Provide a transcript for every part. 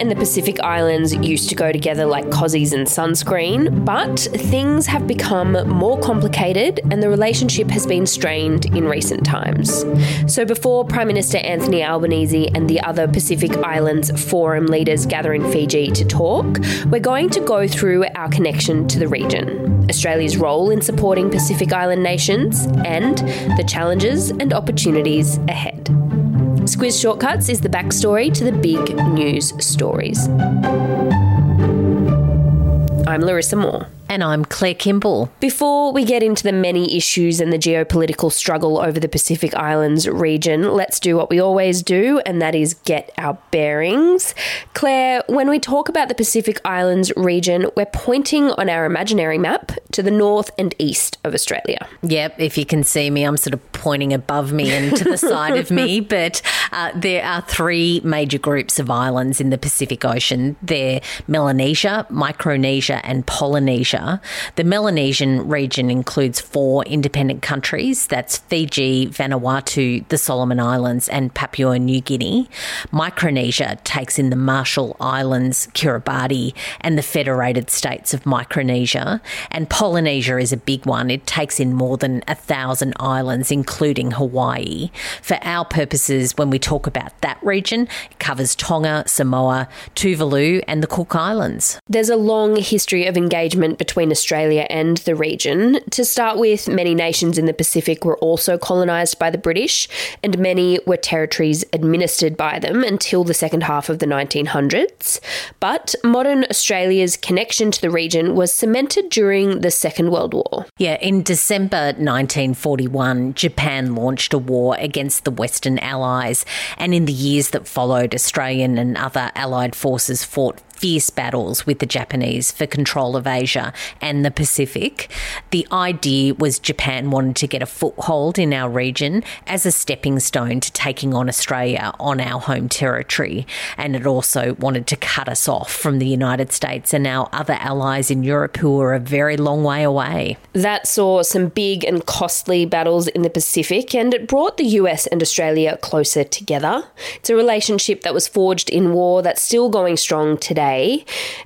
And the Pacific Islands used to go together like cozies and sunscreen, but things have become more complicated and the relationship has been strained in recent times. So, before Prime Minister Anthony Albanese and the other Pacific Islands Forum leaders gather in Fiji to talk, we're going to go through our connection to the region, Australia's role in supporting Pacific Island nations, and the challenges and opportunities ahead. Squiz Shortcuts is the backstory to the big news stories. I'm Larissa Moore. And I'm Claire Kimball. Before we get into the many issues and the geopolitical struggle over the Pacific Islands region, let's do what we always do, and that is get our bearings. Claire, when we talk about the Pacific Islands region, we're pointing on our imaginary map to the north and east of Australia. Yep, if you can see me, I'm sort of pointing above me and to the side of me, but uh, there are three major groups of islands in the Pacific Ocean. They're Melanesia, Micronesia, and Polynesia. The Melanesian region includes four independent countries that's Fiji, Vanuatu, the Solomon Islands, and Papua New Guinea. Micronesia takes in the Marshall Islands, Kiribati, and the Federated States of Micronesia. And Polynesia is a big one. It takes in more than a thousand islands, including Hawaii. For our purposes, when we talk about that region, it covers Tonga, Samoa, Tuvalu, and the Cook Islands. There's a long history of engagement between between Australia and the region. To start with, many nations in the Pacific were also colonised by the British, and many were territories administered by them until the second half of the 1900s. But modern Australia's connection to the region was cemented during the Second World War. Yeah, in December 1941, Japan launched a war against the Western Allies, and in the years that followed, Australian and other Allied forces fought fierce battles with the Japanese for control of Asia and the Pacific. The idea was Japan wanted to get a foothold in our region as a stepping stone to taking on Australia on our home territory. And it also wanted to cut us off from the United States and our other allies in Europe who were a very long way away. That saw some big and costly battles in the Pacific and it brought the US and Australia closer together. It's a relationship that was forged in war that's still going strong today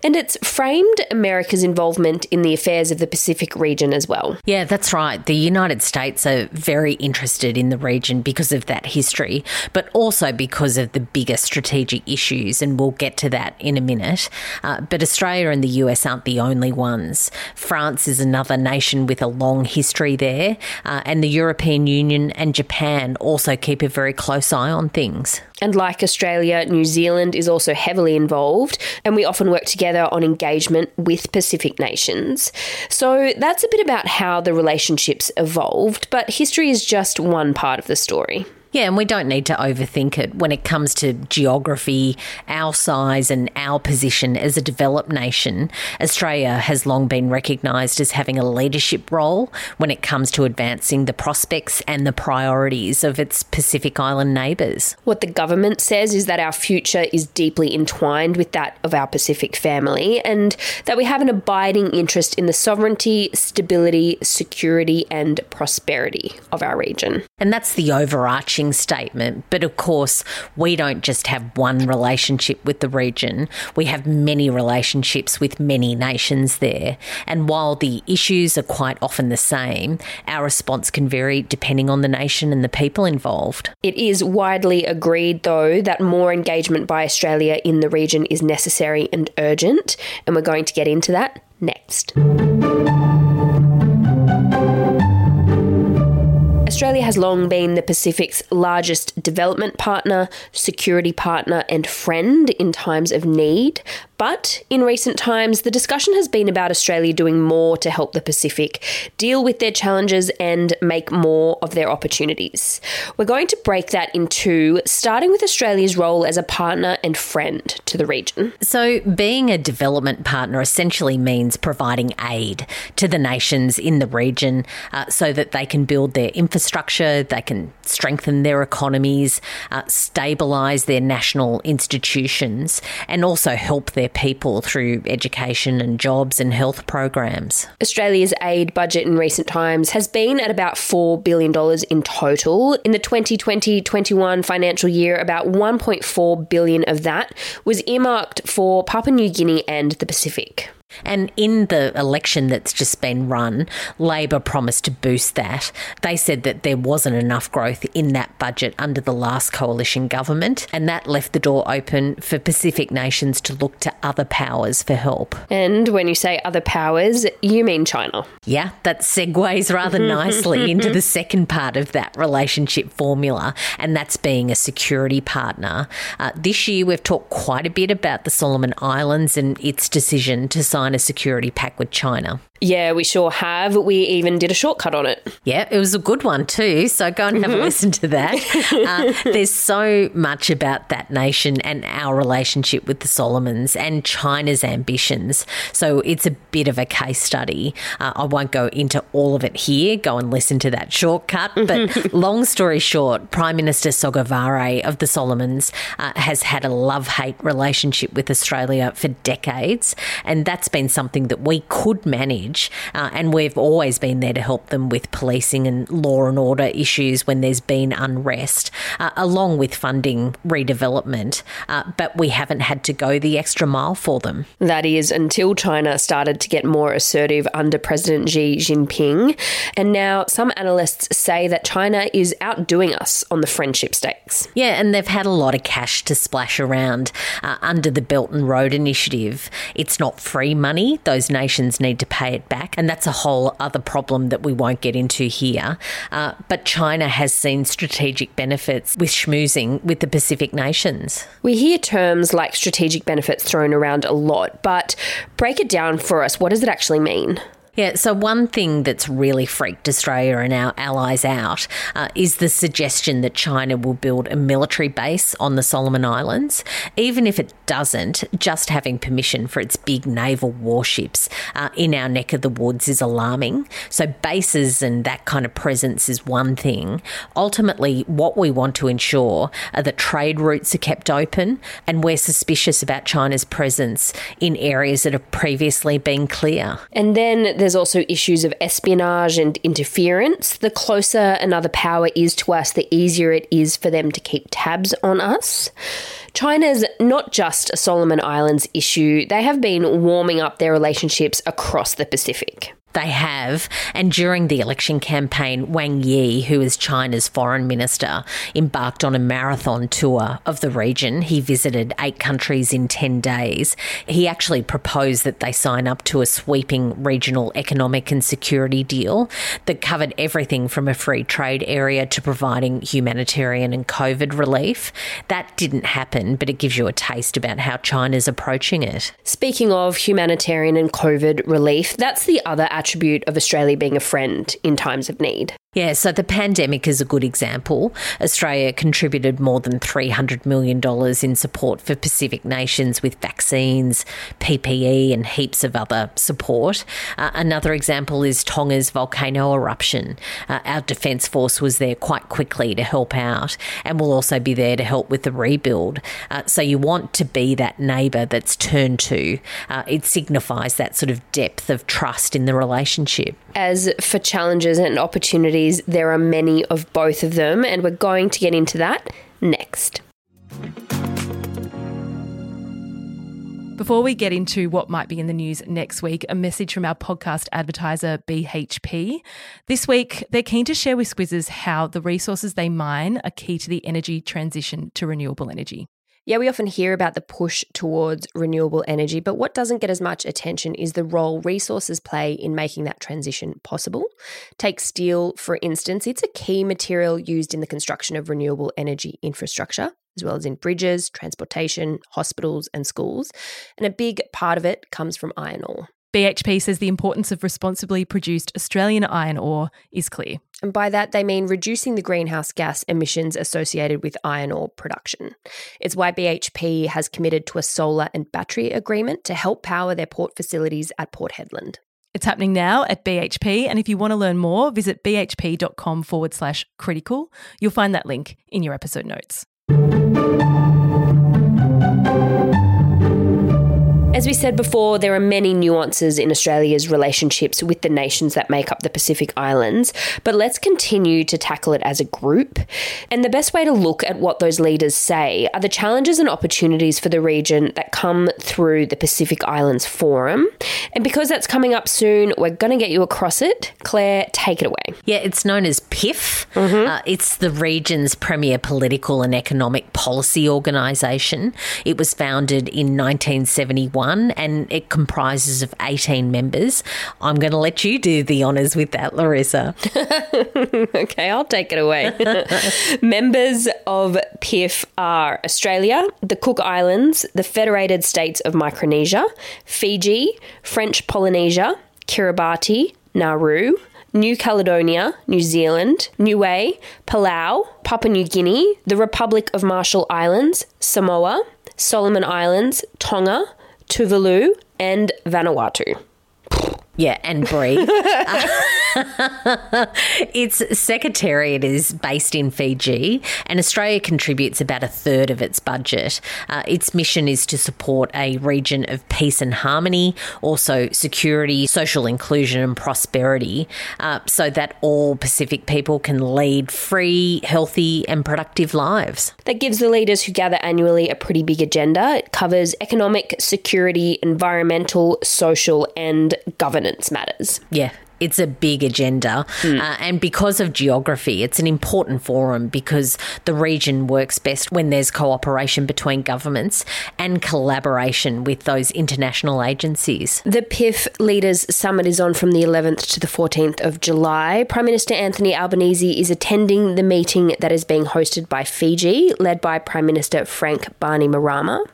and it's framed America's involvement in the affairs of the Pacific region as well. Yeah, that's right. The United States are very interested in the region because of that history, but also because of the bigger strategic issues, and we'll get to that in a minute. Uh, but Australia and the US aren't the only ones. France is another nation with a long history there, uh, and the European Union and Japan also keep a very close eye on things. And like Australia, New Zealand is also heavily involved, and we often work together on engagement with Pacific nations. So that's a bit about how the relationships evolved, but history is just one part of the story. Yeah, and we don't need to overthink it when it comes to geography, our size, and our position as a developed nation. Australia has long been recognised as having a leadership role when it comes to advancing the prospects and the priorities of its Pacific Island neighbours. What the government says is that our future is deeply entwined with that of our Pacific family and that we have an abiding interest in the sovereignty, stability, security, and prosperity of our region. And that's the overarching statement. But of course, we don't just have one relationship with the region, we have many relationships with many nations there. And while the issues are quite often the same, our response can vary depending on the nation and the people involved. It is widely agreed, though, that more engagement by Australia in the region is necessary and urgent. And we're going to get into that next. Australia has long been the Pacific's largest development partner, security partner, and friend in times of need. But in recent times, the discussion has been about Australia doing more to help the Pacific deal with their challenges and make more of their opportunities. We're going to break that in two, starting with Australia's role as a partner and friend to the region. So, being a development partner essentially means providing aid to the nations in the region uh, so that they can build their infrastructure, they can strengthen their economies, uh, stabilise their national institutions, and also help their people through education and jobs and health programs. Australia's aid budget in recent times has been at about $4 billion in total. In the 2020 21 financial year, about 1.4 billion of that was earmarked for Papua New Guinea and the Pacific. And in the election that's just been run, Labor promised to boost that. They said that there wasn't enough growth in that budget under the last coalition government, and that left the door open for Pacific nations to look to other powers for help. And when you say other powers, you mean China. Yeah, that segues rather nicely into the second part of that relationship formula, and that's being a security partner. Uh, this year, we've talked quite a bit about the Solomon Islands and its decision to sign sign a security pact with China. Yeah, we sure have. We even did a shortcut on it. Yeah, it was a good one too. So go and have mm-hmm. a listen to that. Uh, there's so much about that nation and our relationship with the Solomons and China's ambitions. So it's a bit of a case study. Uh, I won't go into all of it here. Go and listen to that shortcut. But long story short, Prime Minister Sogavare of the Solomons uh, has had a love hate relationship with Australia for decades. And that's been something that we could manage uh, and we've always been there to help them with policing and law and order issues when there's been unrest, uh, along with funding redevelopment. Uh, but we haven't had to go the extra mile for them. That is until China started to get more assertive under President Xi Jinping. And now some analysts say that China is outdoing us on the friendship stakes. Yeah, and they've had a lot of cash to splash around uh, under the Belt and Road Initiative. It's not money, those nations need to pay it back. And that's a whole other problem that we won't get into here. Uh, but China has seen strategic benefits with schmoozing with the Pacific nations. We hear terms like strategic benefits thrown around a lot, but break it down for us. What does it actually mean? Yeah, so one thing that's really freaked Australia and our allies out uh, is the suggestion that China will build a military base on the Solomon Islands. Even if it doesn't, just having permission for its big naval warships uh, in our neck of the woods is alarming. So, bases and that kind of presence is one thing. Ultimately, what we want to ensure are that trade routes are kept open, and we're suspicious about China's presence in areas that have previously been clear. And then there's also issues of espionage and interference. The closer another power is to us, the easier it is for them to keep tabs on us. China's not just a Solomon Islands issue, they have been warming up their relationships across the Pacific. They have. And during the election campaign, Wang Yi, who is China's foreign minister, embarked on a marathon tour of the region. He visited eight countries in 10 days. He actually proposed that they sign up to a sweeping regional economic and security deal that covered everything from a free trade area to providing humanitarian and COVID relief. That didn't happen, but it gives you a taste about how China's approaching it. Speaking of humanitarian and COVID relief, that's the other attribute of Australia being a friend in times of need. Yeah, so the pandemic is a good example. Australia contributed more than $300 million in support for Pacific nations with vaccines, PPE, and heaps of other support. Uh, another example is Tonga's volcano eruption. Uh, our Defence Force was there quite quickly to help out and will also be there to help with the rebuild. Uh, so you want to be that neighbour that's turned to. Uh, it signifies that sort of depth of trust in the relationship. As for challenges and opportunities, there are many of both of them, and we're going to get into that next. Before we get into what might be in the news next week, a message from our podcast advertiser, BHP. This week, they're keen to share with Squizzes how the resources they mine are key to the energy transition to renewable energy. Yeah, we often hear about the push towards renewable energy, but what doesn't get as much attention is the role resources play in making that transition possible. Take steel, for instance, it's a key material used in the construction of renewable energy infrastructure. as well as in bridges, transportation, hospitals, and schools. And a big part of it comes from iron ore. BHP says the importance of responsibly produced Australian iron ore is clear. And by that, they mean reducing the greenhouse gas emissions associated with iron ore production. It's why BHP has committed to a solar and battery agreement to help power their port facilities at Port Hedland. It's happening now at BHP, and if you want to learn more, visit bhp.com forward slash critical. You'll find that link in your episode notes. As we said before, there are many nuances in Australia's relationships with the nations that make up the Pacific Islands, but let's continue to tackle it as a group. And the best way to look at what those leaders say are the challenges and opportunities for the region that come through the Pacific Islands Forum. And because that's coming up soon, we're going to get you across it. Claire, take it away. Yeah, it's known as PIF. Mm-hmm. Uh, it's the region's premier political and economic policy organisation. It was founded in 1971 one and it comprises of 18 members. I'm going to let you do the honours with that, Larissa. okay, I'll take it away. members of PIF are Australia, the Cook Islands, the Federated States of Micronesia, Fiji, French Polynesia, Kiribati, Nauru, New Caledonia, New Zealand, Niue, Palau, Papua New Guinea, the Republic of Marshall Islands, Samoa, Solomon Islands, Tonga, Tuvalu, and Vanuatu. Yeah, and breathe. its secretariat is based in Fiji, and Australia contributes about a third of its budget. Uh, its mission is to support a region of peace and harmony, also security, social inclusion, and prosperity, uh, so that all Pacific people can lead free, healthy, and productive lives. That gives the leaders who gather annually a pretty big agenda. It covers economic, security, environmental, social, and governance governance matters. Yeah, it's a big agenda. Mm. Uh, and because of geography, it's an important forum because the region works best when there's cooperation between governments and collaboration with those international agencies. The PIF Leaders Summit is on from the 11th to the 14th of July. Prime Minister Anthony Albanese is attending the meeting that is being hosted by Fiji, led by Prime Minister Frank Bainimarama.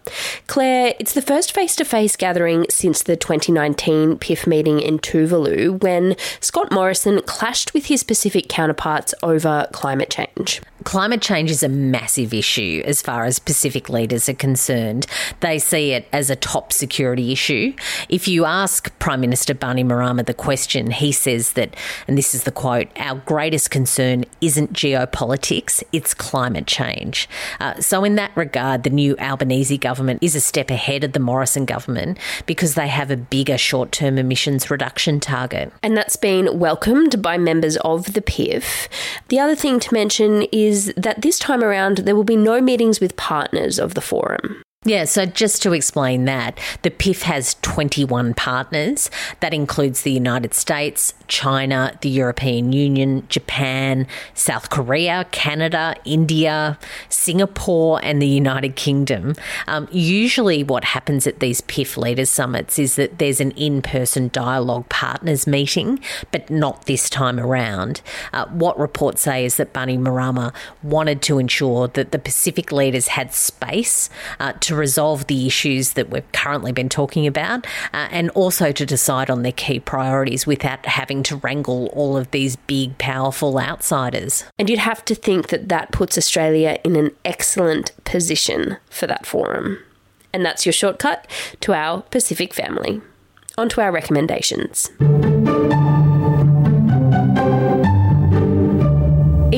Claire, it's the first face to face gathering since the 2019 PIF meeting in Tuvalu when Scott Morrison clashed with his Pacific counterparts over climate change. Climate change is a massive issue as far as Pacific leaders are concerned. They see it as a top security issue. If you ask Prime Minister Bainimarama the question, he says that, and this is the quote, our greatest concern isn't geopolitics, it's climate change. Uh, so, in that regard, the new Albanese government is a step ahead of the Morrison government because they have a bigger short term emissions reduction target. And that's been welcomed by members of the PIF. The other thing to mention is that this time around there will be no meetings with partners of the forum. Yeah, so just to explain that, the PIF has 21 partners. That includes the United States, China, the European Union, Japan, South Korea, Canada, India, Singapore, and the United Kingdom. Um, usually, what happens at these PIF leaders summits is that there's an in person dialogue partners meeting, but not this time around. Uh, what reports say is that Bainimarama wanted to ensure that the Pacific leaders had space uh, to to resolve the issues that we've currently been talking about uh, and also to decide on their key priorities without having to wrangle all of these big, powerful outsiders. And you'd have to think that that puts Australia in an excellent position for that forum. And that's your shortcut to our Pacific family. On to our recommendations.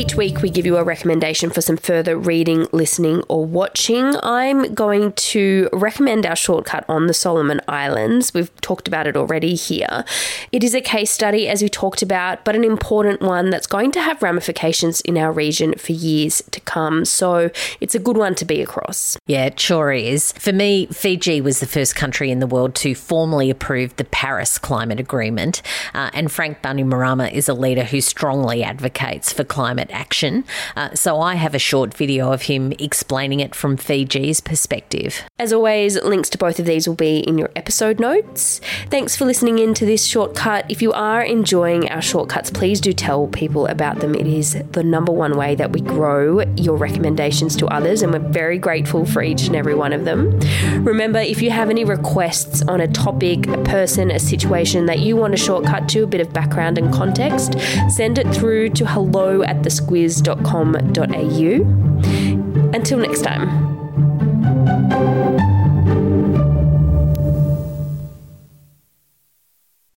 Each week, we give you a recommendation for some further reading, listening, or watching. I'm going to recommend our shortcut on the Solomon Islands. We've talked about it already here. It is a case study, as we talked about, but an important one that's going to have ramifications in our region for years to come. So it's a good one to be across. Yeah, it sure is. For me, Fiji was the first country in the world to formally approve the Paris Climate Agreement. Uh, and Frank Bainimarama is a leader who strongly advocates for climate action. Uh, so I have a short video of him explaining it from Fiji's perspective. As always, links to both of these will be in your episode notes. Thanks for listening in to this shortcut. If you are enjoying our shortcuts, please do tell people about them. It is the number one way that we grow your recommendations to others, and we're very grateful for each and every one of them. Remember, if you have any requests on a topic, a person, a situation that you want a shortcut to, a bit of background and context, send it through to hello at thesquiz.com.au. Until next time.